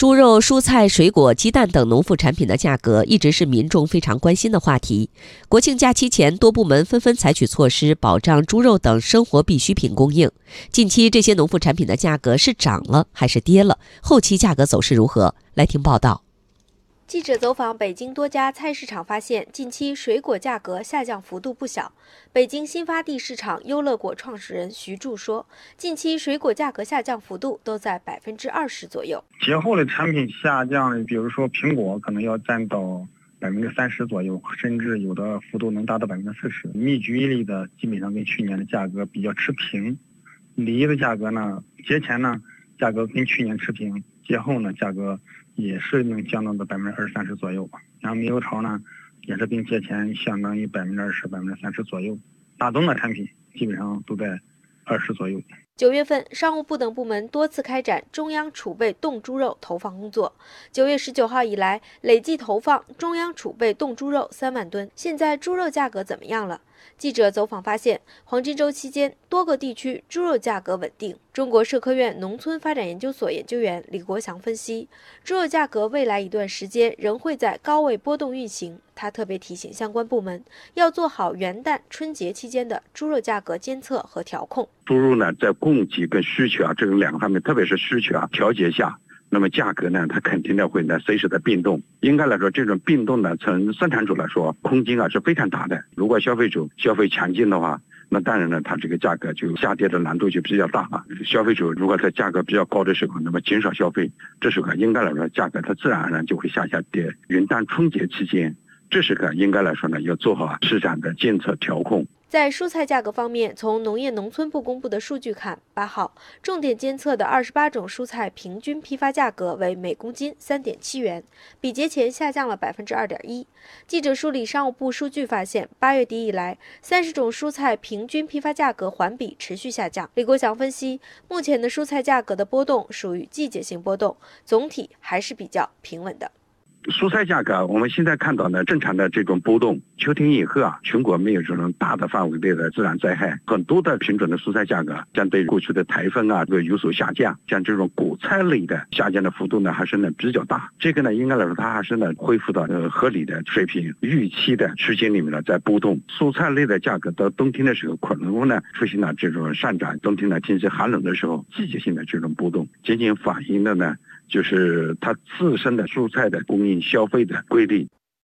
猪肉、蔬菜、水果、鸡蛋等农副产品的价格一直是民众非常关心的话题。国庆假期前，多部门纷纷采取措施保障猪肉等生活必需品供应。近期这些农副产品的价格是涨了还是跌了？后期价格走势如何？来听报道。记者走访北京多家菜市场，发现近期水果价格下降幅度不小。北京新发地市场优乐果创始人徐柱说，近期水果价格下降幅度都在百分之二十左右。节后的产品下降，比如说苹果可能要占到百分之三十左右，甚至有的幅度能达到百分之四十。蜜橘类的基本上跟去年的价格比较持平，梨的价格呢，节前呢价格跟去年持平，节后呢价格。也是能降到个百分之二三十左右吧，然后猕猴桃呢，也是跟节前相当于百分之二十、百分之三十左右。大宗的产品基本上都在二十左右。九月份，商务部等部门多次开展中央储备冻猪肉投放工作。九月十九号以来，累计投放中央储备冻猪肉三万吨。现在猪肉价格怎么样了？记者走访发现，黄金周期间多个地区猪肉价格稳定。中国社科院农村发展研究所研究员李国祥分析，猪肉价格未来一段时间仍会在高位波动运行。他特别提醒相关部门要做好元旦、春节期间的猪肉价格监测和调控。猪肉呢，在供给跟需求啊这两个方面，特别是需求啊调节下。那么价格呢，它肯定的会呢随时的变动。应该来说，这种变动呢，从生产者来说，空间啊是非常大的。如果消费者消费强劲的话，那当然呢，它这个价格就下跌的难度就比较大啊。消费者如果在价格比较高的时候，那么减少消费，这时候应该来说，价格它自然而然就会下下跌。元旦春节期间，这时候应该来说呢，要做好市场的监测调控。在蔬菜价格方面，从农业农村部公布的数据看，八号重点监测的二十八种蔬菜平均批发价格为每公斤三点七元，比节前下降了百分之二点一。记者梳理商务部数据发现，八月底以来，三十种蔬菜平均批发价格环比持续下降。李国祥分析，目前的蔬菜价格的波动属于季节性波动，总体还是比较平稳的。蔬菜价格，我们现在看到呢，正常的这种波动。秋天以后啊，全国没有这种大的范围内的自然灾害，很多的品种的蔬菜价格相对过去的台风啊，会有所下降。像这种果菜类的下降的幅度呢，还是呢比较大。这个呢，应该来说它还是呢恢复到呃合理的水平，预期的区间里面呢在波动。蔬菜类的价格到冬天的时候，可能呢出现了这种上涨。冬天呢天气寒冷的时候，季节性的这种波动，仅仅反映的呢。就是它自身的蔬菜的供应消费的规定。